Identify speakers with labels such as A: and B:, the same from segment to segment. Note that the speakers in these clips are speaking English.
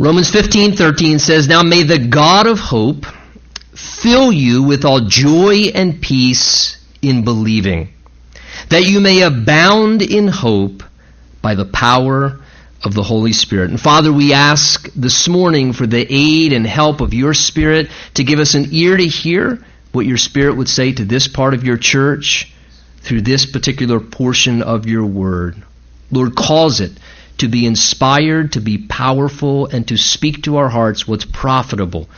A: Romans 15:13 says, "Now may the God of hope fill you with all joy and peace in believing, that you may abound in hope by the power of the Holy Spirit. And Father, we ask this morning for the aid and help of your Spirit to give us an ear to hear what your Spirit would say to this part of your church through this particular portion of your word. Lord, cause it to be inspired, to be powerful, and to speak to our hearts what's profitable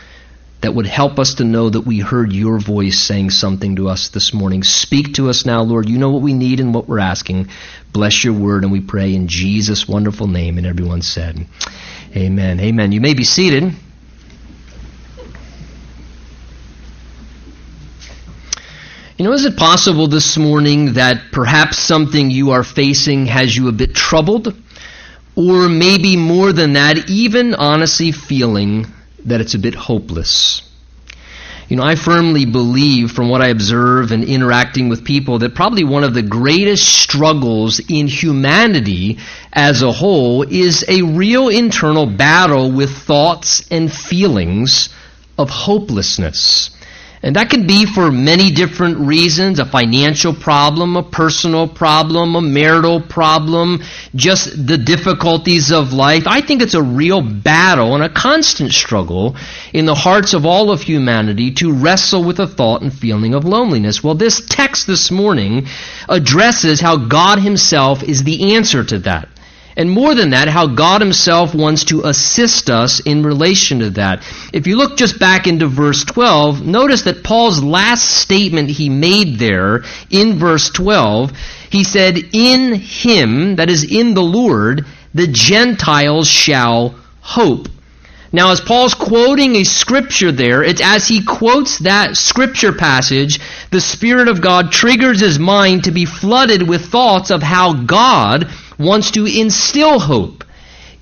A: that would help us to know that we heard your voice saying something to us this morning. Speak to us now, Lord. You know what we need and what we're asking. Bless your word, and we pray in Jesus' wonderful name. And everyone said, Amen. Amen. You may be seated. You know, is it possible this morning that perhaps something you are facing has you a bit troubled? Or maybe more than that, even honestly feeling that it's a bit hopeless. You know, I firmly believe from what I observe and interacting with people that probably one of the greatest struggles in humanity as a whole is a real internal battle with thoughts and feelings of hopelessness. And that can be for many different reasons a financial problem, a personal problem, a marital problem, just the difficulties of life. I think it's a real battle and a constant struggle in the hearts of all of humanity to wrestle with the thought and feeling of loneliness. Well, this text this morning addresses how God Himself is the answer to that. And more than that, how God Himself wants to assist us in relation to that. If you look just back into verse 12, notice that Paul's last statement he made there in verse 12, he said, In Him, that is in the Lord, the Gentiles shall hope. Now, as Paul's quoting a scripture there, it's as he quotes that scripture passage, the Spirit of God triggers his mind to be flooded with thoughts of how God wants to instill hope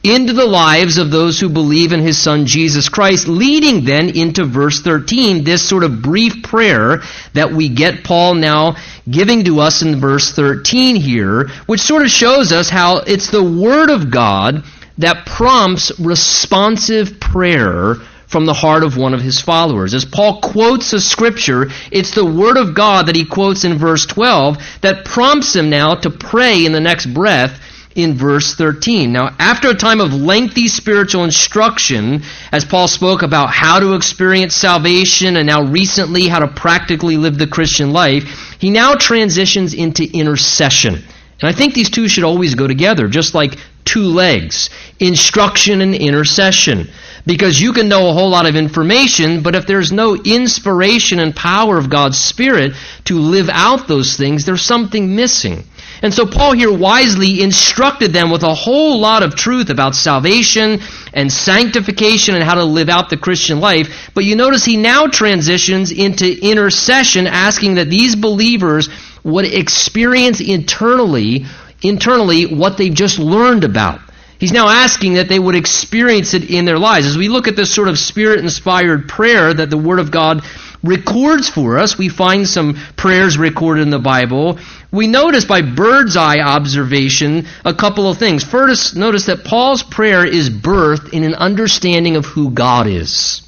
A: into the lives of those who believe in his son Jesus Christ, leading then into verse 13, this sort of brief prayer that we get Paul now giving to us in verse 13 here, which sort of shows us how it's the Word of God that prompts responsive prayer from the heart of one of his followers. As Paul quotes a scripture, it's the Word of God that he quotes in verse 12 that prompts him now to pray in the next breath in verse 13. Now, after a time of lengthy spiritual instruction, as Paul spoke about how to experience salvation and now recently how to practically live the Christian life, he now transitions into intercession. And I think these two should always go together, just like two legs instruction and intercession. Because you can know a whole lot of information, but if there's no inspiration and power of God's Spirit to live out those things, there's something missing. And so Paul here wisely instructed them with a whole lot of truth about salvation and sanctification and how to live out the Christian life. But you notice he now transitions into intercession, asking that these believers would experience internally, internally what they've just learned about. He's now asking that they would experience it in their lives. As we look at this sort of spirit inspired prayer that the Word of God records for us, we find some prayers recorded in the Bible. We notice by bird's eye observation a couple of things. First, notice that Paul's prayer is birthed in an understanding of who God is.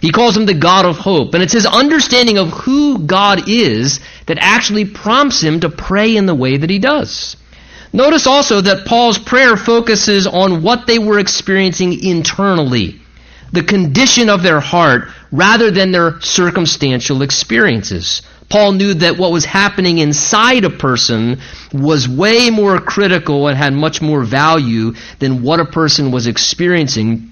A: He calls him the God of hope. And it's his understanding of who God is that actually prompts him to pray in the way that he does. Notice also that Paul's prayer focuses on what they were experiencing internally, the condition of their heart, rather than their circumstantial experiences. Paul knew that what was happening inside a person was way more critical and had much more value than what a person was experiencing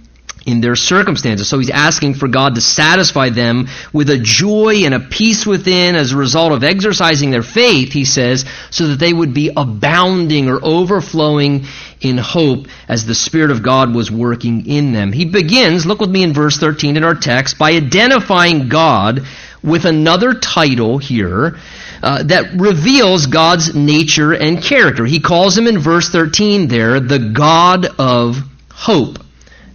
A: in their circumstances. So he's asking for God to satisfy them with a joy and a peace within as a result of exercising their faith, he says, so that they would be abounding or overflowing in hope as the Spirit of God was working in them. He begins, look with me in verse 13 in our text, by identifying God with another title here. Uh, that reveals God's nature and character. He calls him in verse 13 there the God of hope.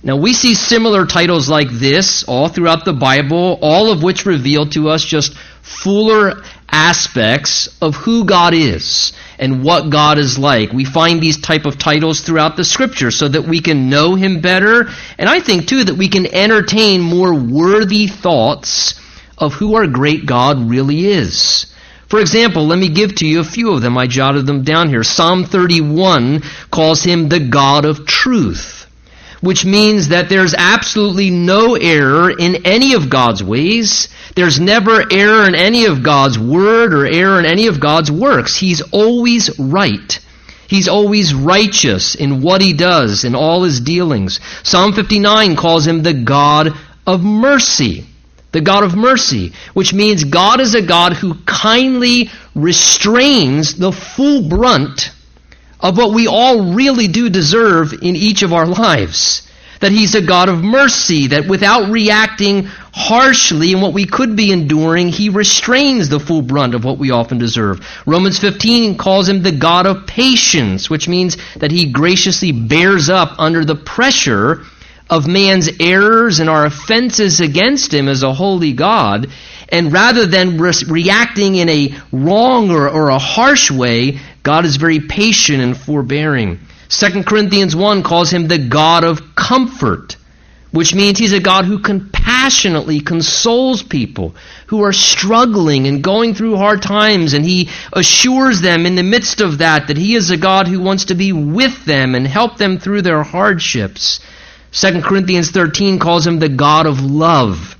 A: Now, we see similar titles like this all throughout the Bible, all of which reveal to us just fuller aspects of who God is and what God is like. We find these type of titles throughout the scripture so that we can know him better and I think too that we can entertain more worthy thoughts of who our great God really is. For example, let me give to you a few of them. I jotted them down here. Psalm 31 calls him the God of truth, which means that there's absolutely no error in any of God's ways. There's never error in any of God's word or error in any of God's works. He's always right. He's always righteous in what he does, in all his dealings. Psalm 59 calls him the God of mercy the God of mercy, which means God is a God who kindly restrains the full brunt of what we all really do deserve in each of our lives. That He's a God of mercy, that without reacting harshly in what we could be enduring, He restrains the full brunt of what we often deserve. Romans 15 calls Him the God of patience, which means that He graciously bears up under the pressure of man's errors and our offenses against him as a holy God. And rather than re- reacting in a wrong or, or a harsh way, God is very patient and forbearing. 2 Corinthians 1 calls him the God of comfort, which means he's a God who compassionately consoles people who are struggling and going through hard times, and he assures them in the midst of that that he is a God who wants to be with them and help them through their hardships. 2 Corinthians 13 calls him the God of love,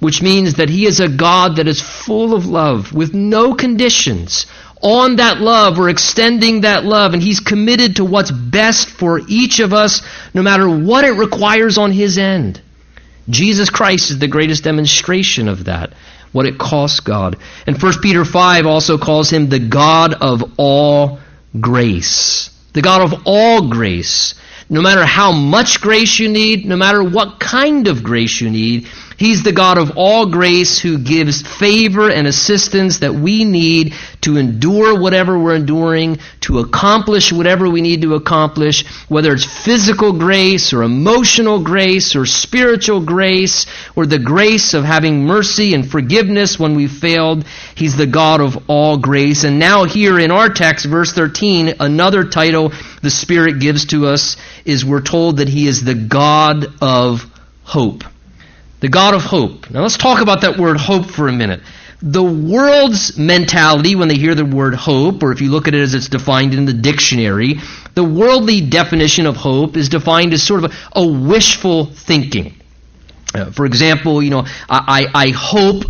A: which means that he is a God that is full of love with no conditions. On that love, we're extending that love, and he's committed to what's best for each of us, no matter what it requires on his end. Jesus Christ is the greatest demonstration of that, what it costs God. And 1 Peter 5 also calls him the God of all grace. The God of all grace. No matter how much grace you need, no matter what kind of grace you need, He's the God of all grace who gives favor and assistance that we need to endure whatever we're enduring, to accomplish whatever we need to accomplish, whether it's physical grace or emotional grace or spiritual grace or the grace of having mercy and forgiveness when we failed. He's the God of all grace. And now here in our text, verse 13, another title the Spirit gives to us is we're told that He is the God of hope. The God of hope. Now let's talk about that word hope for a minute. The world's mentality, when they hear the word hope, or if you look at it as it's defined in the dictionary, the worldly definition of hope is defined as sort of a, a wishful thinking. Uh, for example, you know, I, I, I hope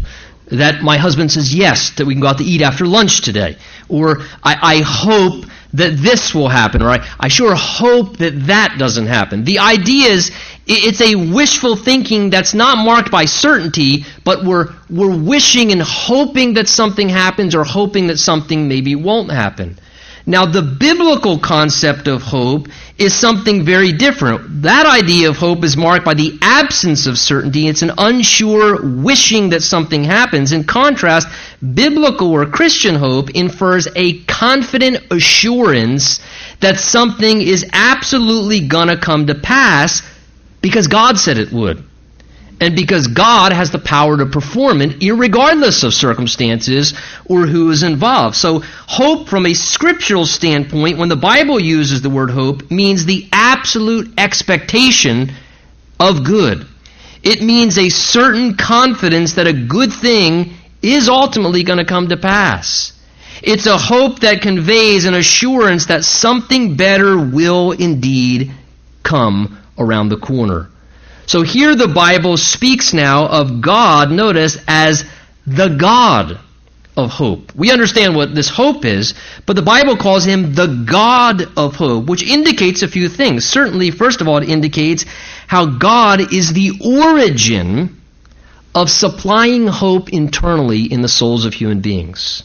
A: that my husband says yes, that we can go out to eat after lunch today. Or I, I hope that this will happen, or I, I sure hope that that doesn't happen. The idea is it's a wishful thinking that's not marked by certainty, but we're, we're wishing and hoping that something happens or hoping that something maybe won't happen. Now, the biblical concept of hope is something very different. That idea of hope is marked by the absence of certainty. It's an unsure wishing that something happens. In contrast, biblical or Christian hope infers a confident assurance that something is absolutely going to come to pass because God said it would and because God has the power to perform it, regardless of circumstances or who is involved. So, hope from a scriptural standpoint, when the Bible uses the word hope, means the absolute expectation of good. It means a certain confidence that a good thing is ultimately going to come to pass. It's a hope that conveys an assurance that something better will indeed come around the corner. So here the Bible speaks now of God, notice, as the God of hope. We understand what this hope is, but the Bible calls him the God of hope, which indicates a few things. Certainly, first of all, it indicates how God is the origin of supplying hope internally in the souls of human beings.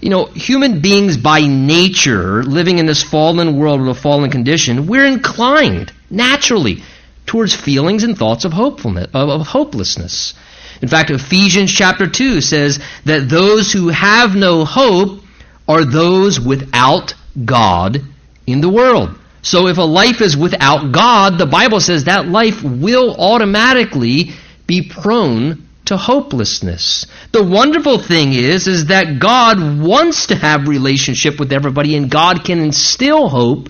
A: You know, human beings by nature, living in this fallen world with a fallen condition, we're inclined naturally towards feelings and thoughts of hopefulness, of hopelessness. In fact, Ephesians chapter 2 says that those who have no hope are those without God in the world. So if a life is without God, the Bible says that life will automatically be prone to hopelessness. The wonderful thing is, is that God wants to have relationship with everybody and God can instill hope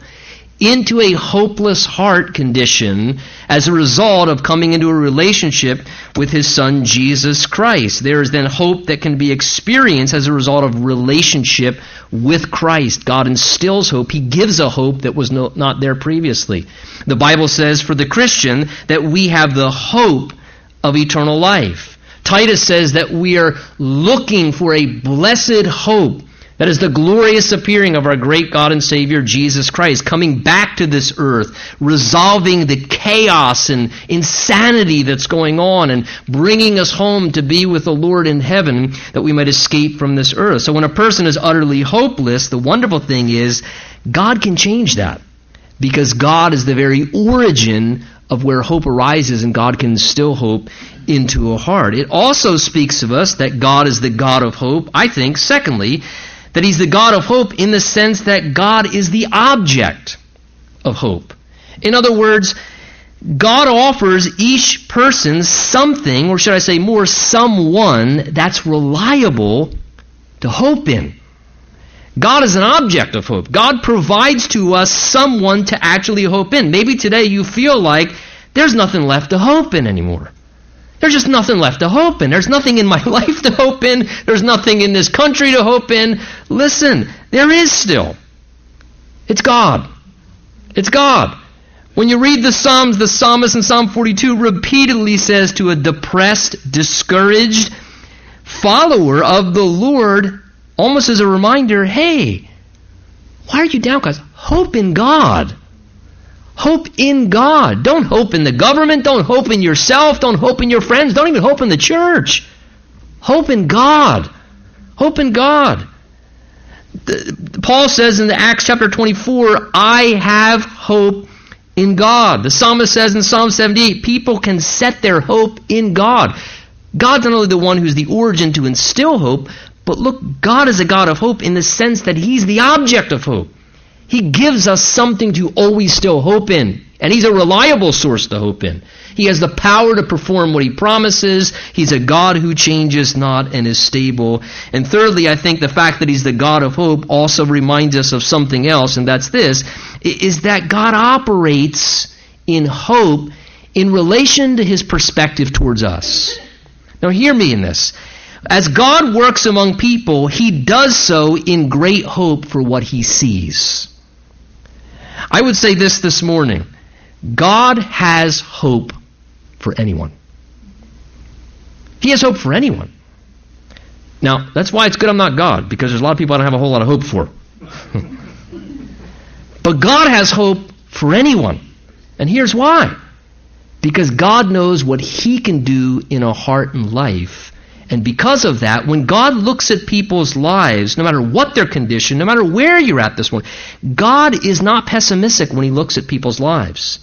A: into a hopeless heart condition as a result of coming into a relationship with his son Jesus Christ. There is then hope that can be experienced as a result of relationship with Christ. God instills hope. He gives a hope that was no, not there previously. The Bible says for the Christian that we have the hope of eternal life. Titus says that we are looking for a blessed hope that is the glorious appearing of our great God and Savior Jesus Christ, coming back to this earth, resolving the chaos and insanity that's going on, and bringing us home to be with the Lord in heaven that we might escape from this earth. So when a person is utterly hopeless, the wonderful thing is God can change that because God is the very origin of where hope arises and God can instill hope into a heart. It also speaks of us that God is the God of hope. I think, secondly, that he's the God of hope in the sense that God is the object of hope. In other words, God offers each person something, or should I say more, someone that's reliable to hope in. God is an object of hope. God provides to us someone to actually hope in. Maybe today you feel like there's nothing left to hope in anymore. There's just nothing left to hope in. There's nothing in my life to hope in. There's nothing in this country to hope in. Listen, there is still. It's God. It's God. When you read the Psalms, the psalmist in Psalm 42 repeatedly says to a depressed, discouraged follower of the Lord, almost as a reminder, hey, why are you down? Because hope in God. Hope in God. Don't hope in the government. Don't hope in yourself. Don't hope in your friends. Don't even hope in the church. Hope in God. Hope in God. Paul says in the Acts chapter 24, I have hope in God. The psalmist says in Psalm 78, people can set their hope in God. God's not only the one who's the origin to instill hope, but look, God is a God of hope in the sense that He's the object of hope. He gives us something to always still hope in. And He's a reliable source to hope in. He has the power to perform what He promises. He's a God who changes not and is stable. And thirdly, I think the fact that He's the God of hope also reminds us of something else, and that's this, is that God operates in hope in relation to His perspective towards us. Now hear me in this. As God works among people, He does so in great hope for what He sees. I would say this this morning God has hope for anyone. He has hope for anyone. Now, that's why it's good I'm not God, because there's a lot of people I don't have a whole lot of hope for. but God has hope for anyone. And here's why. Because God knows what He can do in a heart and life and because of that, when God looks at people's lives, no matter what their condition, no matter where you're at this morning, God is not pessimistic when He looks at people's lives.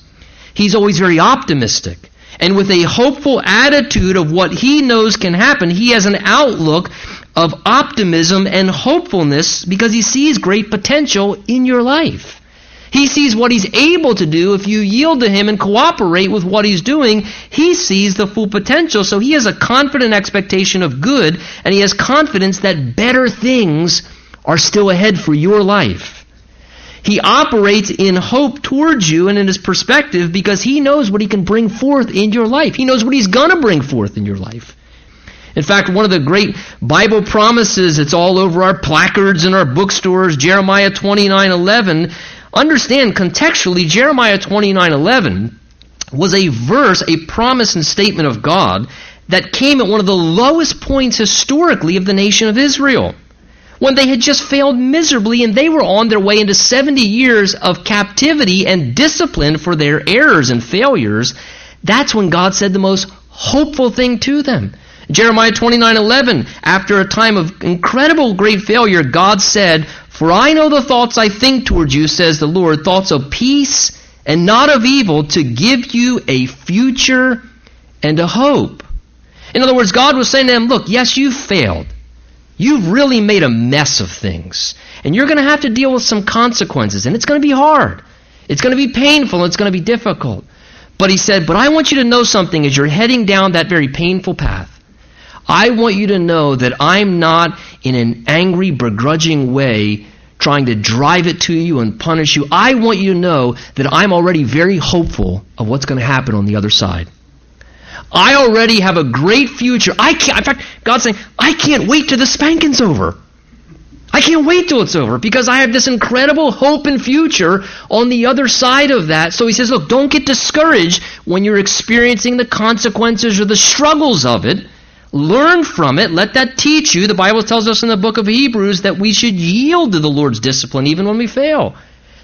A: He's always very optimistic. And with a hopeful attitude of what He knows can happen, He has an outlook of optimism and hopefulness because He sees great potential in your life. He sees what he's able to do if you yield to him and cooperate with what he's doing. He sees the full potential, so he has a confident expectation of good, and he has confidence that better things are still ahead for your life. He operates in hope towards you and in his perspective because he knows what he can bring forth in your life. He knows what he's going to bring forth in your life. In fact, one of the great Bible promises, it's all over our placards in our bookstores, Jeremiah 29 11, Understand contextually, Jeremiah 29:11 was a verse, a promise and statement of God that came at one of the lowest points historically of the nation of Israel. When they had just failed miserably and they were on their way into 70 years of captivity and discipline for their errors and failures, that's when God said the most hopeful thing to them. Jeremiah 29:11, after a time of incredible great failure, God said, for I know the thoughts I think towards you, says the Lord, thoughts of peace and not of evil, to give you a future and a hope. In other words, God was saying to them, look, yes, you've failed. You've really made a mess of things. And you're going to have to deal with some consequences. And it's going to be hard. It's going to be painful. It's going to be difficult. But he said, but I want you to know something as you're heading down that very painful path. I want you to know that I'm not in an angry, begrudging way trying to drive it to you and punish you. I want you to know that I'm already very hopeful of what's going to happen on the other side. I already have a great future. I can't, in fact, God's saying, I can't wait till the spanking's over. I can't wait till it's over because I have this incredible hope and future on the other side of that. So he says, look, don't get discouraged when you're experiencing the consequences or the struggles of it. Learn from it. Let that teach you. The Bible tells us in the book of Hebrews that we should yield to the Lord's discipline even when we fail.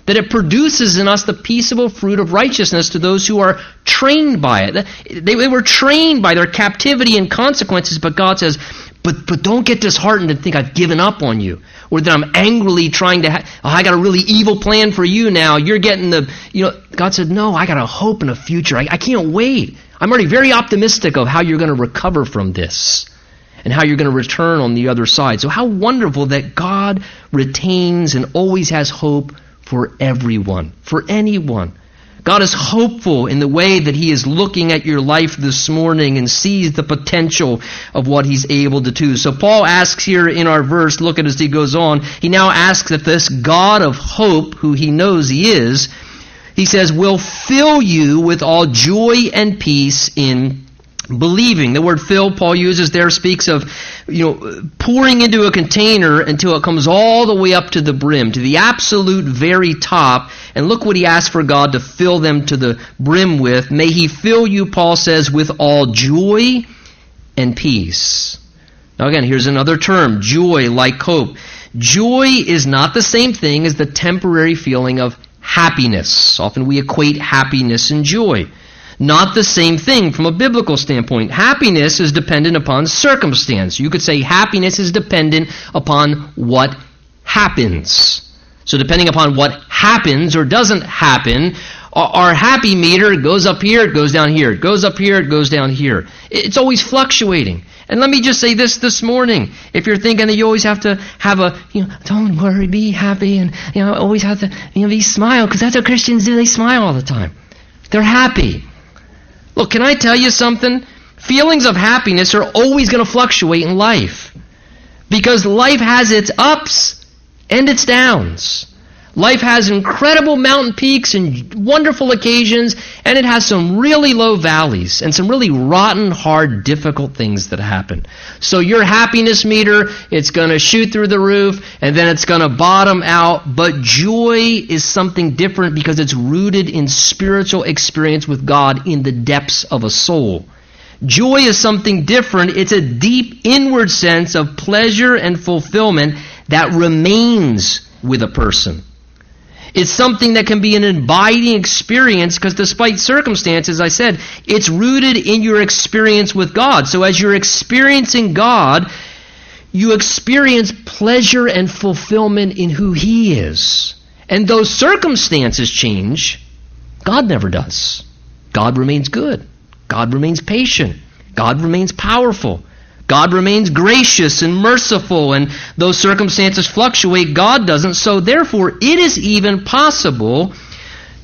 A: That it produces in us the peaceable fruit of righteousness to those who are trained by it. They, they were trained by their captivity and consequences, but God says, but, but don't get disheartened and think I've given up on you or that I'm angrily trying to, ha- oh, I got a really evil plan for you now. You're getting the, you know, God said, no, I got a hope and a future. I, I can't wait. I'm already very optimistic of how you're going to recover from this and how you're going to return on the other side. So how wonderful that God retains and always has hope for everyone, for anyone. God is hopeful in the way that He is looking at your life this morning and sees the potential of what He's able to do. So Paul asks here in our verse, look at as he goes on, he now asks that this God of hope, who he knows He is, he says, will fill you with all joy and peace in believing. The word fill Paul uses there speaks of, you know, pouring into a container until it comes all the way up to the brim, to the absolute very top. And look what he asks for God to fill them to the brim with. May he fill you, Paul says, with all joy and peace. Now again, here's another term, joy like hope. Joy is not the same thing as the temporary feeling of happiness. Often we equate happiness and joy not the same thing from a biblical standpoint. Happiness is dependent upon circumstance. You could say happiness is dependent upon what happens. So depending upon what happens or doesn't happen, our happy meter goes up here, it goes down here. It goes up here, it goes down here. It's always fluctuating. And let me just say this this morning. If you're thinking that you always have to have a, you know, don't worry, be happy, and, you know, always have to, you know, be smile, because that's what Christians do. They smile all the time. They're happy. Look, can I tell you something? Feelings of happiness are always going to fluctuate in life. Because life has its ups and its downs. Life has incredible mountain peaks and wonderful occasions, and it has some really low valleys and some really rotten, hard, difficult things that happen. So your happiness meter, it's going to shoot through the roof, and then it's going to bottom out. But joy is something different because it's rooted in spiritual experience with God in the depths of a soul. Joy is something different. It's a deep inward sense of pleasure and fulfillment that remains with a person. It's something that can be an abiding experience because despite circumstances, I said, it's rooted in your experience with God. So as you're experiencing God, you experience pleasure and fulfillment in who He is. And those circumstances change, God never does. God remains good. God remains patient. God remains powerful. God remains gracious and merciful, and those circumstances fluctuate, God doesn't. So, therefore, it is even possible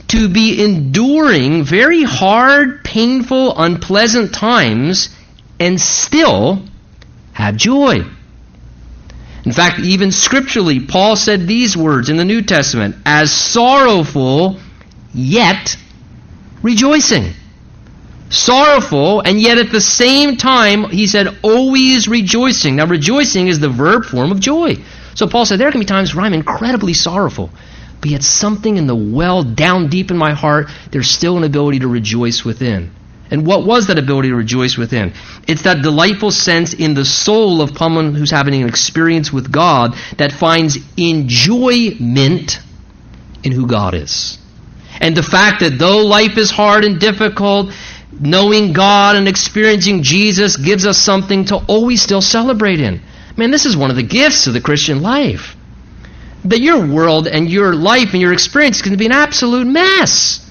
A: to be enduring very hard, painful, unpleasant times and still have joy. In fact, even scripturally, Paul said these words in the New Testament as sorrowful, yet rejoicing sorrowful, and yet at the same time, he said, always rejoicing. Now, rejoicing is the verb form of joy. So Paul said, there can be times where I'm incredibly sorrowful, but yet something in the well down deep in my heart, there's still an ability to rejoice within. And what was that ability to rejoice within? It's that delightful sense in the soul of someone who's having an experience with God that finds enjoyment in who God is. And the fact that though life is hard and difficult, knowing God and experiencing Jesus gives us something to always still celebrate in. Man, this is one of the gifts of the Christian life. That your world and your life and your experience can be an absolute mess.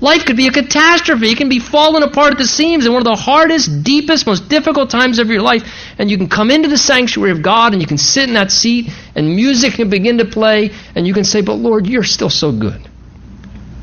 A: Life could be a catastrophe. It can be falling apart at the seams in one of the hardest, deepest, most difficult times of your life. And you can come into the sanctuary of God and you can sit in that seat and music can begin to play and you can say, But Lord, you're still so good.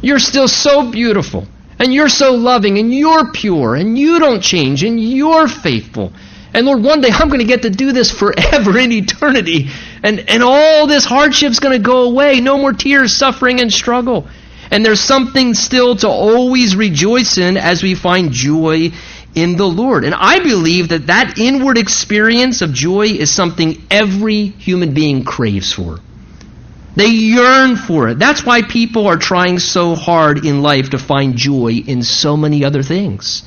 A: You're still so beautiful. And you're so loving and you're pure and you don't change and you're faithful. And Lord, one day I'm going to get to do this forever in eternity. And, and all this hardship's going to go away. No more tears, suffering, and struggle. And there's something still to always rejoice in as we find joy in the Lord. And I believe that that inward experience of joy is something every human being craves for. They yearn for it. That's why people are trying so hard in life to find joy in so many other things.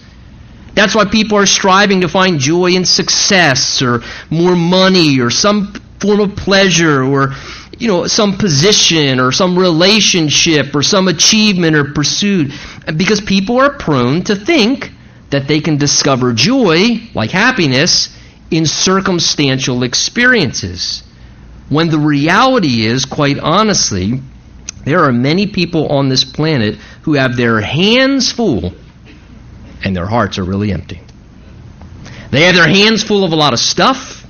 A: That's why people are striving to find joy in success or more money or some form of pleasure or you know some position or some relationship or some achievement or pursuit because people are prone to think that they can discover joy like happiness in circumstantial experiences when the reality is, quite honestly, there are many people on this planet who have their hands full and their hearts are really empty. They have their hands full of a lot of stuff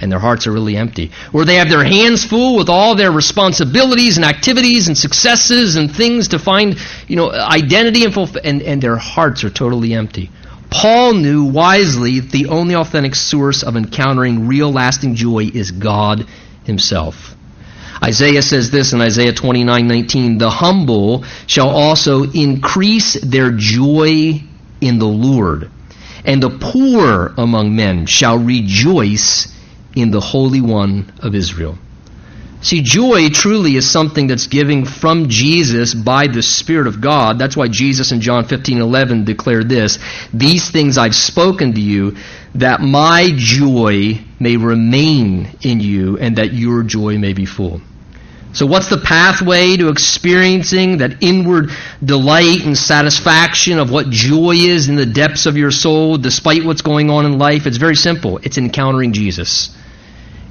A: and their hearts are really empty. Or they have their hands full with all their responsibilities and activities and successes and things to find, you know, identity and fulfill, and, and their hearts are totally empty. Paul knew wisely the only authentic source of encountering real lasting joy is God himself. Isaiah says this in Isaiah 29:19, "The humble shall also increase their joy in the Lord, and the poor among men shall rejoice in the Holy One of Israel." See, joy truly is something that's given from Jesus by the Spirit of God. That's why Jesus in John 15 11 declared this These things I've spoken to you, that my joy may remain in you, and that your joy may be full. So, what's the pathway to experiencing that inward delight and satisfaction of what joy is in the depths of your soul, despite what's going on in life? It's very simple it's encountering Jesus.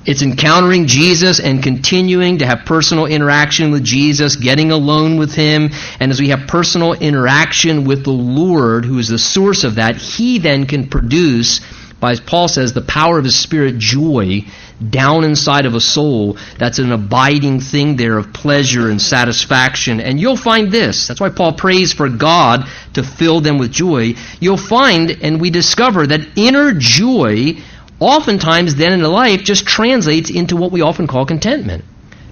A: It's encountering Jesus and continuing to have personal interaction with Jesus, getting alone with Him. And as we have personal interaction with the Lord, who is the source of that, He then can produce, by as Paul says, the power of His Spirit, joy down inside of a soul that's an abiding thing there of pleasure and satisfaction. And you'll find this. That's why Paul prays for God to fill them with joy. You'll find, and we discover, that inner joy oftentimes then in life just translates into what we often call contentment.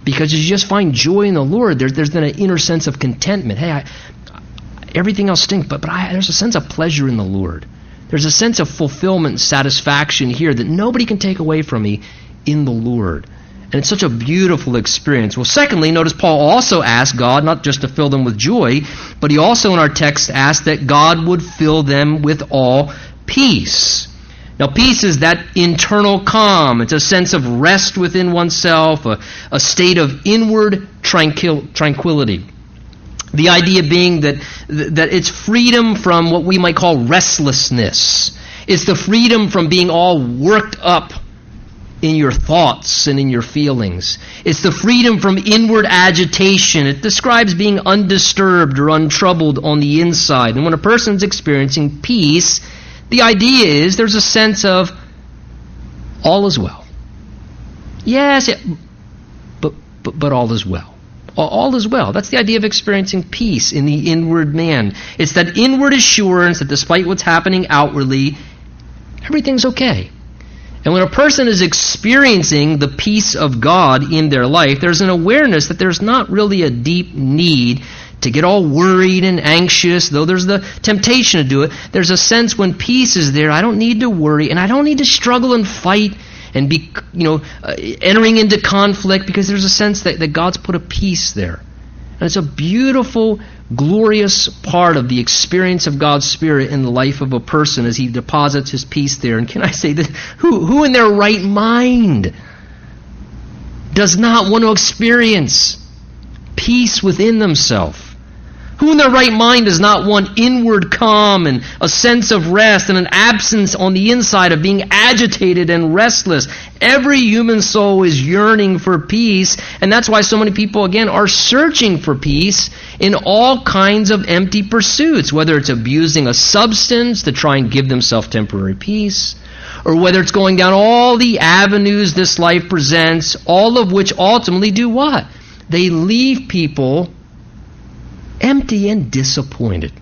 A: Because as you just find joy in the Lord, there's, there's then an inner sense of contentment. Hey, I, everything else stinks, but, but I, there's a sense of pleasure in the Lord. There's a sense of fulfillment and satisfaction here that nobody can take away from me in the Lord. And it's such a beautiful experience. Well, secondly, notice Paul also asked God not just to fill them with joy, but he also in our text asked that God would fill them with all peace. Now, peace is that internal calm. It's a sense of rest within oneself, a, a state of inward tranquil, tranquility. The idea being that, that it's freedom from what we might call restlessness. It's the freedom from being all worked up in your thoughts and in your feelings. It's the freedom from inward agitation. It describes being undisturbed or untroubled on the inside. And when a person's experiencing peace, the idea is there's a sense of all is well. Yes, but, but, but all is well. All is well. That's the idea of experiencing peace in the inward man. It's that inward assurance that despite what's happening outwardly, everything's okay. And when a person is experiencing the peace of God in their life, there's an awareness that there's not really a deep need to get all worried and anxious, though there's the temptation to do it. There's a sense when peace is there, I don't need to worry and I don't need to struggle and fight and be, you know, uh, entering into conflict because there's a sense that, that God's put a peace there. And it's a beautiful, glorious part of the experience of God's Spirit in the life of a person as He deposits His peace there. And can I say that? Who, who in their right mind does not want to experience peace within themselves? Who in their right mind does not want inward calm and a sense of rest and an absence on the inside of being agitated and restless? Every human soul is yearning for peace, and that's why so many people, again, are searching for peace in all kinds of empty pursuits, whether it's abusing a substance to try and give themselves temporary peace, or whether it's going down all the avenues this life presents, all of which ultimately do what? They leave people empty and disappointed.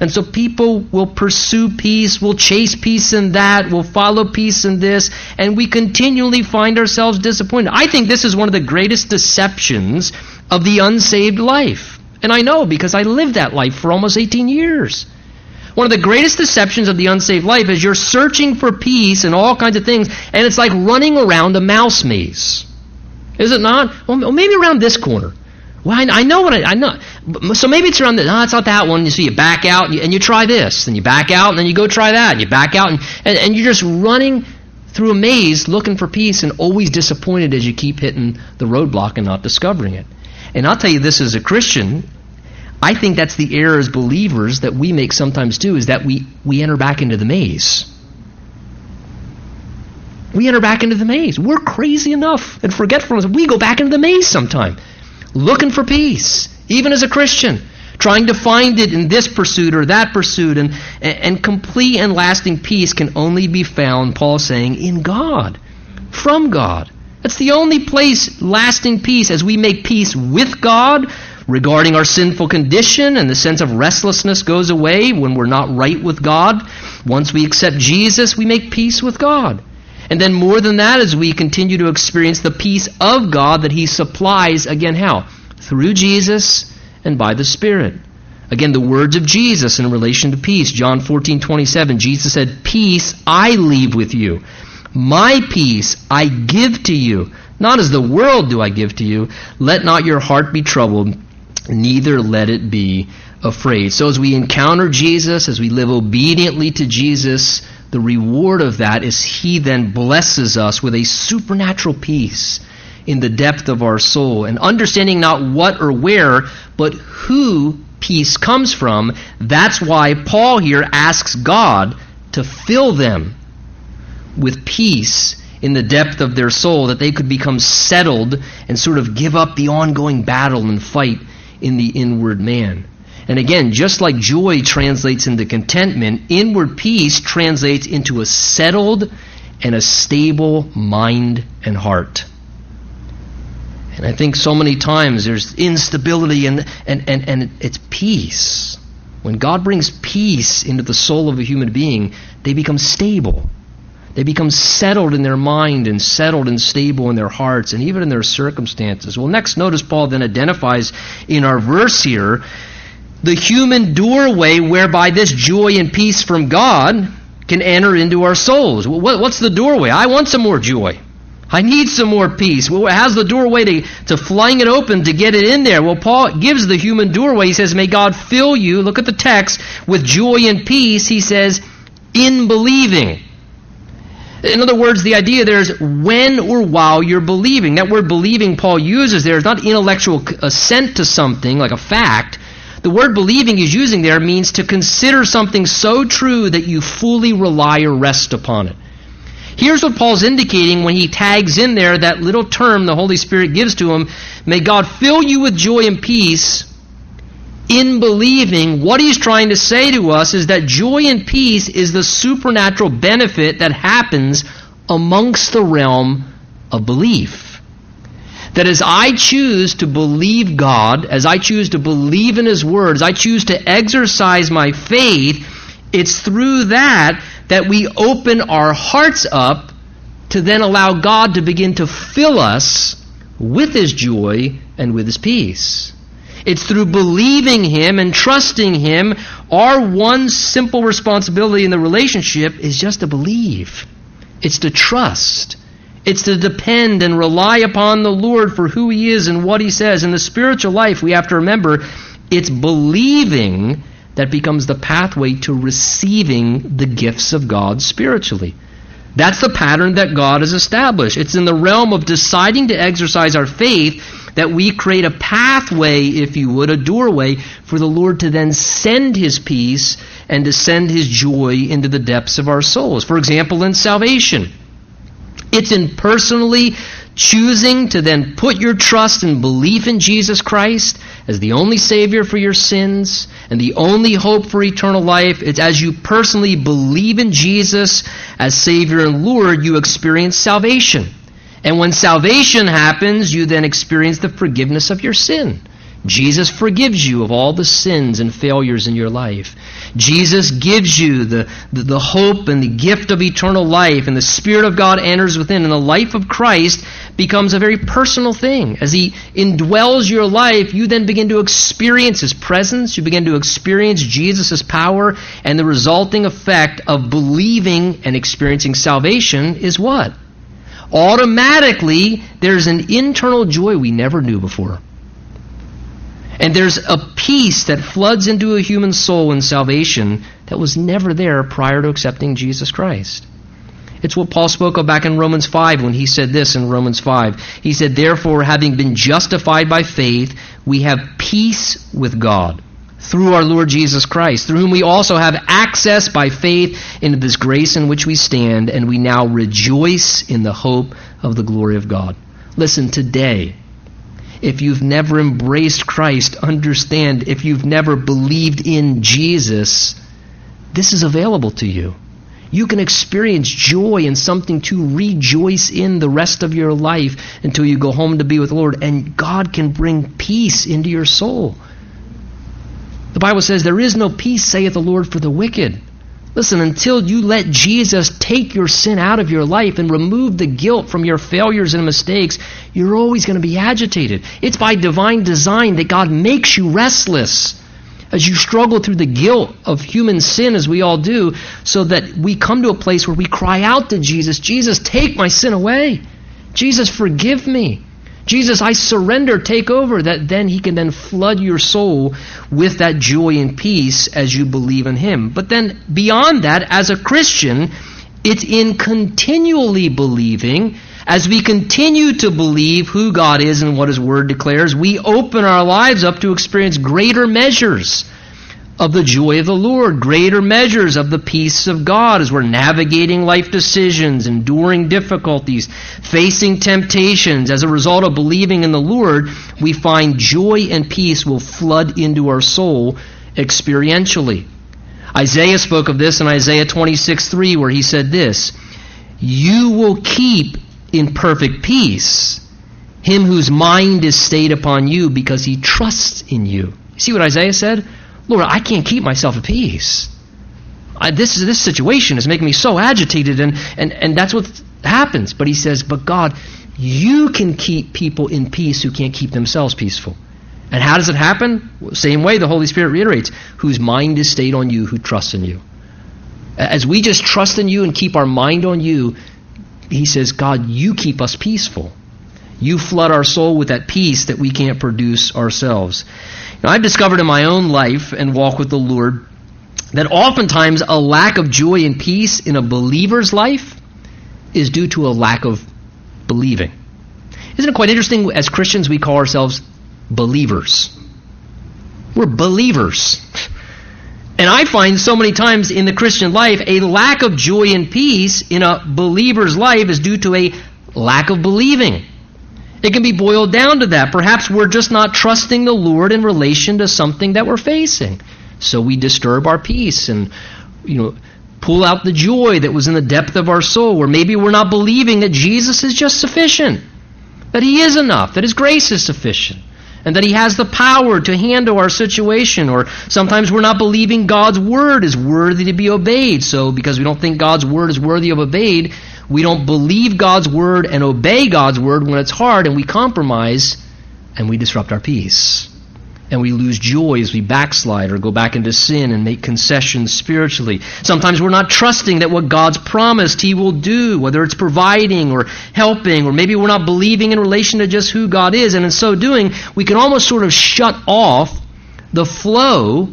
A: And so people will pursue peace, will chase peace in that, will follow peace in this, and we continually find ourselves disappointed. I think this is one of the greatest deceptions of the unsaved life. And I know because I lived that life for almost 18 years. One of the greatest deceptions of the unsaved life is you're searching for peace and all kinds of things, and it's like running around a mouse maze. Is it not? Well, maybe around this corner. Well, I, I know what I, I, know. So maybe it's around the, no, it's not that one. You see, you back out and you, and you, try this, and you back out, and then you go try that, and you back out, and, and, and you're just running through a maze looking for peace and always disappointed as you keep hitting the roadblock and not discovering it. And I'll tell you this as a Christian, I think that's the error as believers that we make sometimes too, is that we, we enter back into the maze. We enter back into the maze. We're crazy enough and forgetfulness. We go back into the maze sometime looking for peace, even as a Christian, trying to find it in this pursuit or that pursuit. And, and complete and lasting peace can only be found, Paul saying, in God, from God. That's the only place lasting peace as we make peace with God regarding our sinful condition and the sense of restlessness goes away when we're not right with God. Once we accept Jesus, we make peace with God. And then more than that, as we continue to experience the peace of God that He supplies, again, how? Through Jesus and by the Spirit. Again, the words of Jesus in relation to peace. John 14, 27, Jesus said, Peace I leave with you. My peace I give to you. Not as the world do I give to you. Let not your heart be troubled, neither let it be afraid. So as we encounter Jesus, as we live obediently to Jesus, the reward of that is He then blesses us with a supernatural peace in the depth of our soul. And understanding not what or where, but who peace comes from, that's why Paul here asks God to fill them with peace in the depth of their soul, that they could become settled and sort of give up the ongoing battle and fight in the inward man. And again, just like joy translates into contentment, inward peace translates into a settled and a stable mind and heart. And I think so many times there's instability and, and, and, and it's peace. When God brings peace into the soul of a human being, they become stable. They become settled in their mind and settled and stable in their hearts and even in their circumstances. Well, next, notice Paul then identifies in our verse here the human doorway whereby this joy and peace from God can enter into our souls. What's the doorway? I want some more joy. I need some more peace. Well, how's the doorway to, to flying it open to get it in there? Well, Paul gives the human doorway. He says, May God fill you, look at the text, with joy and peace, he says, in believing. In other words, the idea there is when or while you're believing. That word believing Paul uses there is not intellectual assent to something like a fact. The word believing he's using there means to consider something so true that you fully rely or rest upon it. Here's what Paul's indicating when he tags in there that little term the Holy Spirit gives to him May God fill you with joy and peace in believing. What he's trying to say to us is that joy and peace is the supernatural benefit that happens amongst the realm of belief. That as I choose to believe God, as I choose to believe in His Word, as I choose to exercise my faith, it's through that that we open our hearts up to then allow God to begin to fill us with His joy and with His peace. It's through believing Him and trusting Him. Our one simple responsibility in the relationship is just to believe. It's to trust. It's to depend and rely upon the Lord for who He is and what He says. In the spiritual life, we have to remember it's believing that becomes the pathway to receiving the gifts of God spiritually. That's the pattern that God has established. It's in the realm of deciding to exercise our faith that we create a pathway, if you would, a doorway for the Lord to then send His peace and to send His joy into the depths of our souls. For example, in salvation. It's in personally choosing to then put your trust and belief in Jesus Christ as the only Savior for your sins and the only hope for eternal life. It's as you personally believe in Jesus as Savior and Lord, you experience salvation. And when salvation happens, you then experience the forgiveness of your sin. Jesus forgives you of all the sins and failures in your life. Jesus gives you the, the, the, hope and the gift of eternal life, and the Spirit of God enters within, and the life of Christ becomes a very personal thing. As He indwells your life, you then begin to experience His presence, you begin to experience Jesus' power, and the resulting effect of believing and experiencing salvation is what? Automatically, there's an internal joy we never knew before. And there's a peace that floods into a human soul in salvation that was never there prior to accepting Jesus Christ. It's what Paul spoke of back in Romans 5 when he said this in Romans 5. He said, Therefore, having been justified by faith, we have peace with God through our Lord Jesus Christ, through whom we also have access by faith into this grace in which we stand, and we now rejoice in the hope of the glory of God. Listen, today, if you've never embraced Christ, understand if you've never believed in Jesus, this is available to you. You can experience joy and something to rejoice in the rest of your life until you go home to be with the Lord. And God can bring peace into your soul. The Bible says, There is no peace, saith the Lord, for the wicked. Listen, until you let Jesus take your sin out of your life and remove the guilt from your failures and mistakes, you're always going to be agitated. It's by divine design that God makes you restless as you struggle through the guilt of human sin, as we all do, so that we come to a place where we cry out to Jesus, Jesus, take my sin away. Jesus, forgive me. Jesus, I surrender, take over, that then he can then flood your soul with that joy and peace as you believe in him. But then beyond that, as a Christian, it's in continually believing, as we continue to believe who God is and what his word declares, we open our lives up to experience greater measures of the joy of the Lord, greater measures of the peace of God as we're navigating life decisions, enduring difficulties, facing temptations. As a result of believing in the Lord, we find joy and peace will flood into our soul experientially. Isaiah spoke of this in Isaiah 26 3, where he said this You will keep in perfect peace him whose mind is stayed upon you because he trusts in you. See what Isaiah said? Lord, I can't keep myself at peace. I, this, this situation is making me so agitated, and, and, and that's what happens. But he says, But God, you can keep people in peace who can't keep themselves peaceful. And how does it happen? Same way the Holy Spirit reiterates, whose mind is stayed on you, who trusts in you. As we just trust in you and keep our mind on you, he says, God, you keep us peaceful. You flood our soul with that peace that we can't produce ourselves. Now, I've discovered in my own life and walk with the Lord that oftentimes a lack of joy and peace in a believer's life is due to a lack of believing. Isn't it quite interesting? As Christians, we call ourselves believers. We're believers. And I find so many times in the Christian life, a lack of joy and peace in a believer's life is due to a lack of believing. It can be boiled down to that. Perhaps we're just not trusting the Lord in relation to something that we're facing. So we disturb our peace and, you know, pull out the joy that was in the depth of our soul. Or maybe we're not believing that Jesus is just sufficient, that He is enough, that His grace is sufficient, and that He has the power to handle our situation. Or sometimes we're not believing God's Word is worthy to be obeyed. So because we don't think God's Word is worthy of obeyed, we don't believe God's word and obey God's word when it's hard, and we compromise and we disrupt our peace. And we lose joy as we backslide or go back into sin and make concessions spiritually. Sometimes we're not trusting that what God's promised He will do, whether it's providing or helping, or maybe we're not believing in relation to just who God is. And in so doing, we can almost sort of shut off the flow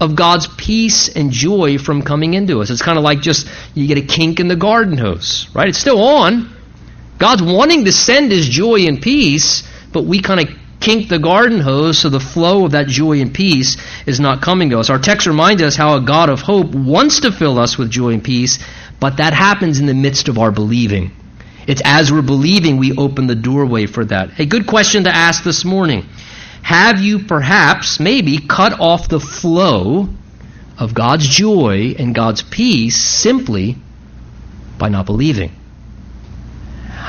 A: of God's peace and joy from coming into us. It's kind of like just you get a kink in the garden hose, right? It's still on. God's wanting to send his joy and peace, but we kind of kink the garden hose so the flow of that joy and peace is not coming to us. Our text reminds us how a God of hope wants to fill us with joy and peace, but that happens in the midst of our believing. It's as we're believing we open the doorway for that. A good question to ask this morning. Have you perhaps, maybe, cut off the flow of God's joy and God's peace simply by not believing?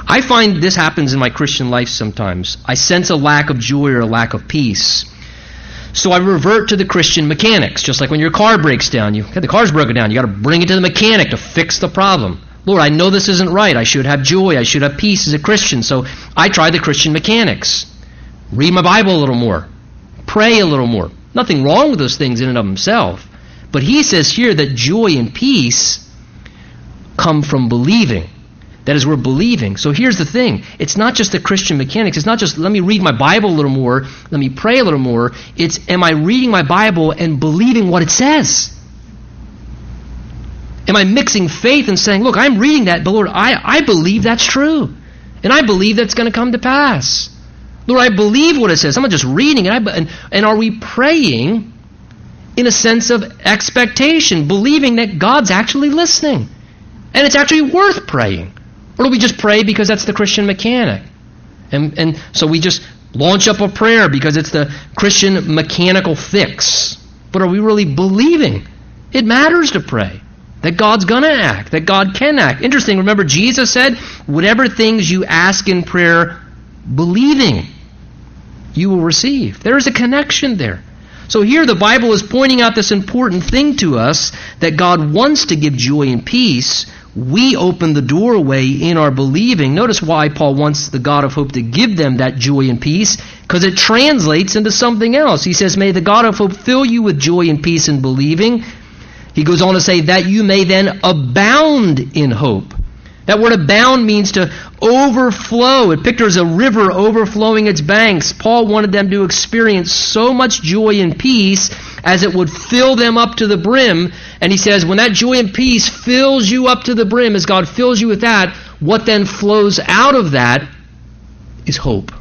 A: I find this happens in my Christian life sometimes. I sense a lack of joy or a lack of peace. So I revert to the Christian mechanics, just like when your car breaks down. You the car's broken down. You got to bring it to the mechanic to fix the problem. Lord, I know this isn't right. I should have joy. I should have peace as a Christian. So I try the Christian mechanics. Read my Bible a little more. Pray a little more. Nothing wrong with those things in and of themselves. But he says here that joy and peace come from believing. That is, we're believing. So here's the thing it's not just the Christian mechanics. It's not just let me read my Bible a little more, let me pray a little more. It's am I reading my Bible and believing what it says? Am I mixing faith and saying, look, I'm reading that, but Lord, I, I believe that's true. And I believe that's going to come to pass. Lord, I believe what it says. I'm not just reading it. And, and are we praying in a sense of expectation, believing that God's actually listening? And it's actually worth praying. Or do we just pray because that's the Christian mechanic? And, and so we just launch up a prayer because it's the Christian mechanical fix. But are we really believing? It matters to pray. That God's going to act, that God can act. Interesting, remember Jesus said, whatever things you ask in prayer, believing, you will receive. There is a connection there. So here the Bible is pointing out this important thing to us that God wants to give joy and peace. We open the doorway in our believing. Notice why Paul wants the God of hope to give them that joy and peace, because it translates into something else. He says, May the God of hope fill you with joy and peace in believing he goes on to say, that you may then abound in hope. That word abound means to overflow. It pictures a river overflowing its banks. Paul wanted them to experience so much joy and peace as it would fill them up to the brim. And he says, when that joy and peace fills you up to the brim, as God fills you with that, what then flows out of that is hope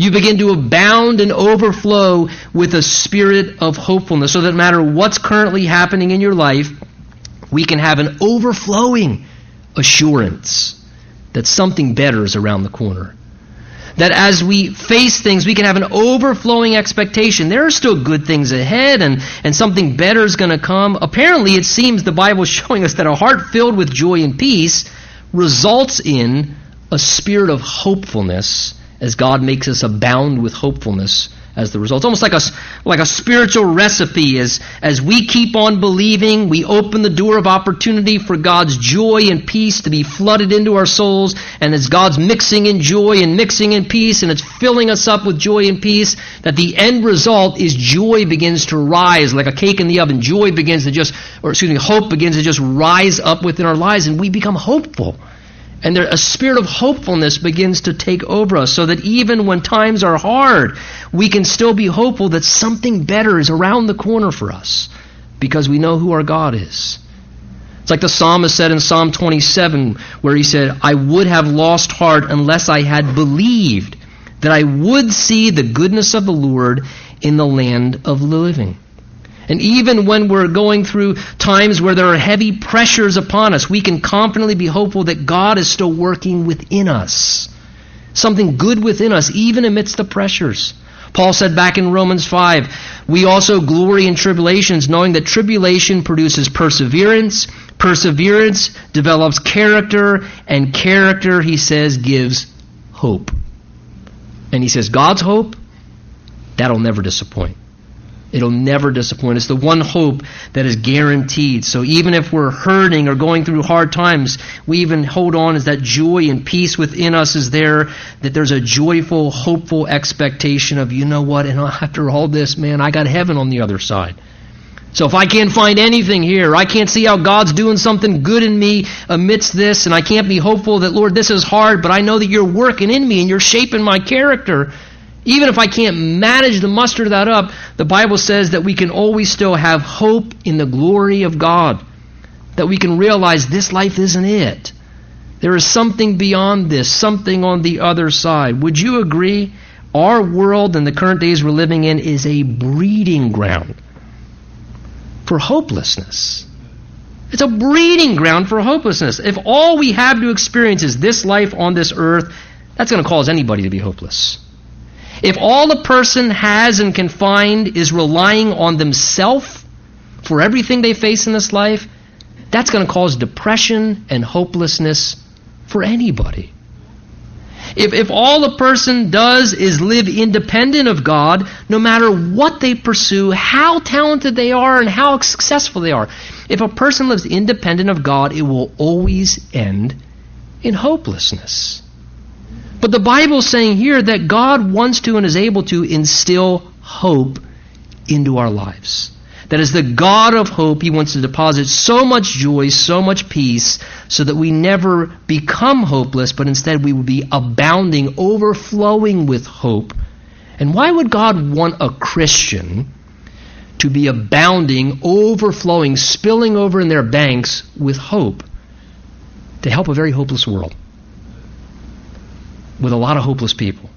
A: you begin to abound and overflow with a spirit of hopefulness so that no matter what's currently happening in your life, we can have an overflowing assurance that something better is around the corner. That as we face things, we can have an overflowing expectation. There are still good things ahead and, and something better is going to come. Apparently, it seems the Bible is showing us that a heart filled with joy and peace results in a spirit of hopefulness as God makes us abound with hopefulness as the result. It's almost like a, like a spiritual recipe. As, as we keep on believing, we open the door of opportunity for God's joy and peace to be flooded into our souls. And as God's mixing in joy and mixing in peace, and it's filling us up with joy and peace, that the end result is joy begins to rise like a cake in the oven. Joy begins to just, or excuse me, hope begins to just rise up within our lives, and we become hopeful. And there, a spirit of hopefulness begins to take over us so that even when times are hard, we can still be hopeful that something better is around the corner for us because we know who our God is. It's like the psalmist said in Psalm 27, where he said, I would have lost heart unless I had believed that I would see the goodness of the Lord in the land of the living. And even when we're going through times where there are heavy pressures upon us, we can confidently be hopeful that God is still working within us. Something good within us, even amidst the pressures. Paul said back in Romans 5, we also glory in tribulations, knowing that tribulation produces perseverance. Perseverance develops character, and character, he says, gives hope. And he says, God's hope, that'll never disappoint. It'll never disappoint. It's the one hope that is guaranteed. So even if we're hurting or going through hard times, we even hold on as that joy and peace within us is there, that there's a joyful, hopeful expectation of, you know what, and after all this, man, I got heaven on the other side. So if I can't find anything here, I can't see how God's doing something good in me amidst this, and I can't be hopeful that, Lord, this is hard, but I know that you're working in me and you're shaping my character even if I can't manage to muster that up, the Bible says that we can always still have hope in the glory of God. That we can realize this life isn't it. There is something beyond this, something on the other side. Would you agree? Our world and the current days we're living in is a breeding ground for hopelessness. It's a breeding ground for hopelessness. If all we have to experience is this life on this earth, that's going to cause anybody to be hopeless. If all a person has and can find is relying on themselves for everything they face in this life, that's going to cause depression and hopelessness for anybody. If, if all a person does is live independent of God, no matter what they pursue, how talented they are, and how successful they are, if a person lives independent of God, it will always end in hopelessness. But the Bible's saying here that God wants to and is able to instill hope into our lives. That as the God of hope, He wants to deposit so much joy, so much peace, so that we never become hopeless, but instead we will be abounding, overflowing with hope. And why would God want a Christian to be abounding, overflowing, spilling over in their banks with hope to help a very hopeless world? With a lot of hopeless people.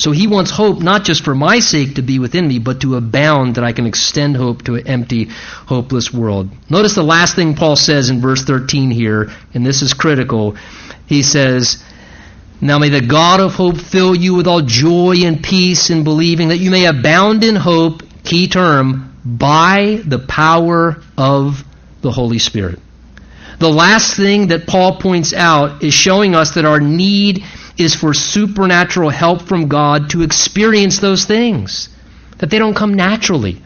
A: So he wants hope not just for my sake to be within me, but to abound that I can extend hope to an empty, hopeless world. Notice the last thing Paul says in verse 13 here, and this is critical. He says, Now may the God of hope fill you with all joy and peace in believing that you may abound in hope, key term, by the power of the Holy Spirit. The last thing that Paul points out is showing us that our need is for supernatural help from God to experience those things. That they don't come naturally.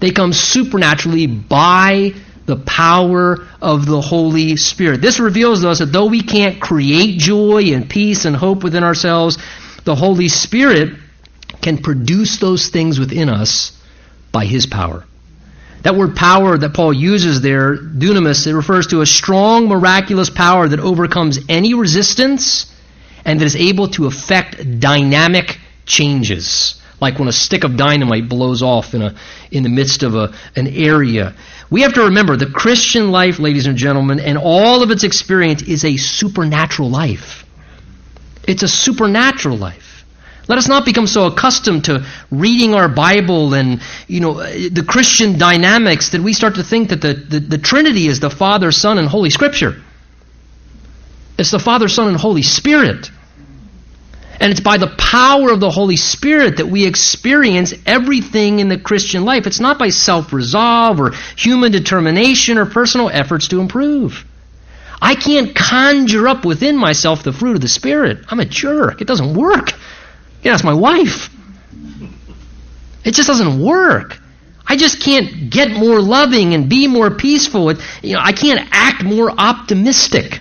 A: They come supernaturally by the power of the Holy Spirit. This reveals to us that though we can't create joy and peace and hope within ourselves, the Holy Spirit can produce those things within us by His power. That word power that Paul uses there, dunamis, it refers to a strong, miraculous power that overcomes any resistance and that is able to affect dynamic changes, like when a stick of dynamite blows off in, a, in the midst of a, an area. We have to remember the Christian life, ladies and gentlemen, and all of its experience is a supernatural life. It's a supernatural life. Let us not become so accustomed to reading our Bible and you know the Christian dynamics that we start to think that the, the, the Trinity is the Father, Son, and Holy Scripture. It's the Father, Son, and Holy Spirit. And it's by the power of the Holy Spirit that we experience everything in the Christian life. It's not by self resolve or human determination or personal efforts to improve. I can't conjure up within myself the fruit of the Spirit. I'm a jerk. It doesn't work. Yeah, that's my wife. It just doesn't work. I just can't get more loving and be more peaceful. You know, I can't act more optimistic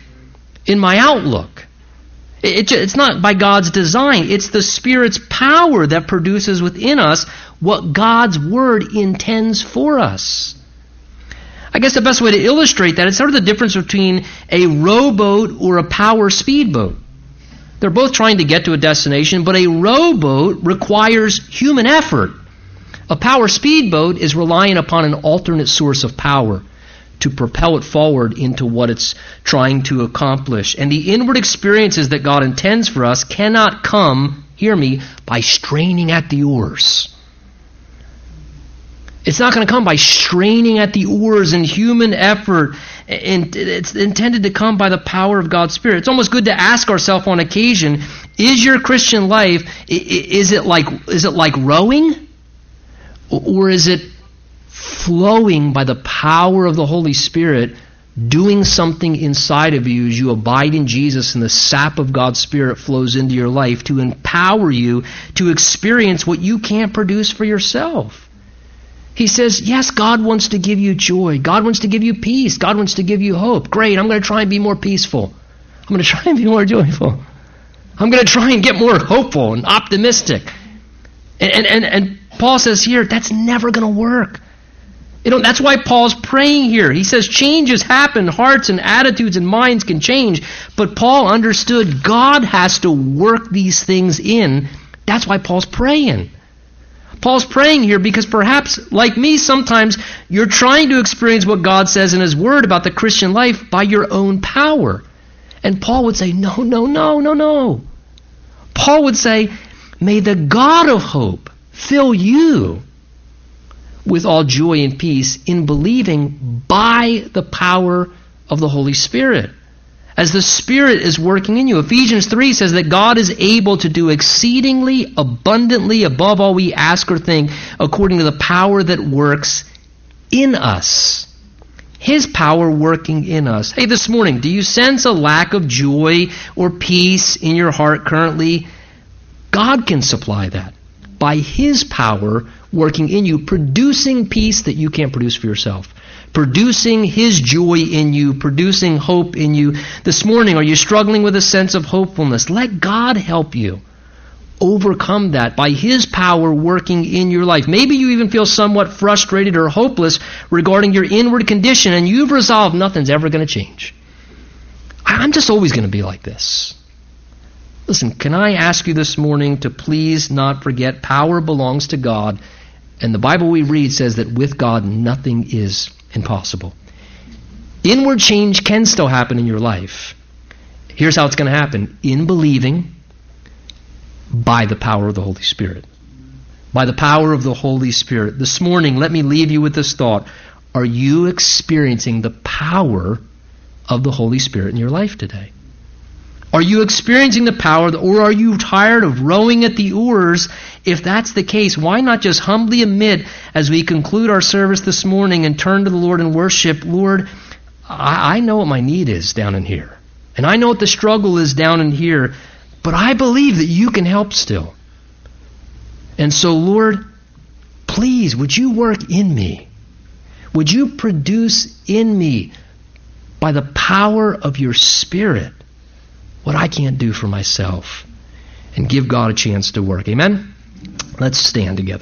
A: in my outlook. It, it, it's not by God's design. It's the Spirit's power that produces within us what God's Word intends for us. I guess the best way to illustrate that is sort of the difference between a rowboat or a power speedboat. They're both trying to get to a destination, but a rowboat requires human effort. A power speedboat is relying upon an alternate source of power to propel it forward into what it's trying to accomplish. And the inward experiences that God intends for us cannot come, hear me, by straining at the oars. It's not going to come by straining at the oars and human effort. And it's intended to come by the power of God's Spirit. It's almost good to ask ourselves on occasion, is your Christian life, is it like, is it like rowing? Or is it flowing by the power of the Holy Spirit, doing something inside of you as you abide in Jesus and the sap of God's Spirit flows into your life to empower you to experience what you can't produce for yourself. He says, Yes, God wants to give you joy. God wants to give you peace. God wants to give you hope. Great, I'm going to try and be more peaceful. I'm going to try and be more joyful. I'm going to try and get more hopeful and optimistic. And, and, and, and Paul says here, that's never going to work. You know, that's why Paul's praying here. He says changes happen, hearts and attitudes and minds can change. But Paul understood God has to work these things in. That's why Paul's praying. Paul's praying here because perhaps, like me, sometimes you're trying to experience what God says in His Word about the Christian life by your own power. And Paul would say, No, no, no, no, no. Paul would say, May the God of hope fill you with all joy and peace in believing by the power of the Holy Spirit. As the Spirit is working in you. Ephesians 3 says that God is able to do exceedingly abundantly above all we ask or think according to the power that works in us. His power working in us. Hey, this morning, do you sense a lack of joy or peace in your heart currently? God can supply that by His power working in you, producing peace that you can't produce for yourself. Producing His joy in you, producing hope in you. This morning, are you struggling with a sense of hopefulness? Let God help you overcome that by His power working in your life. Maybe you even feel somewhat frustrated or hopeless regarding your inward condition, and you've resolved nothing's ever going to change. I'm just always going to be like this. Listen, can I ask you this morning to please not forget power belongs to God, and the Bible we read says that with God nothing is impossible. Inward change can still happen in your life. Here's how it's going to happen in believing by the power of the Holy Spirit. By the power of the Holy Spirit. This morning, let me leave you with this thought. Are you experiencing the power of the Holy Spirit in your life today? Are you experiencing the power, or are you tired of rowing at the oars? If that's the case, why not just humbly admit as we conclude our service this morning and turn to the Lord and worship, Lord, I, I know what my need is down in here. And I know what the struggle is down in here, but I believe that you can help still. And so, Lord, please, would you work in me? Would you produce in me, by the power of your Spirit, what I can't do for myself and give God a chance to work. Amen? Let's stand together.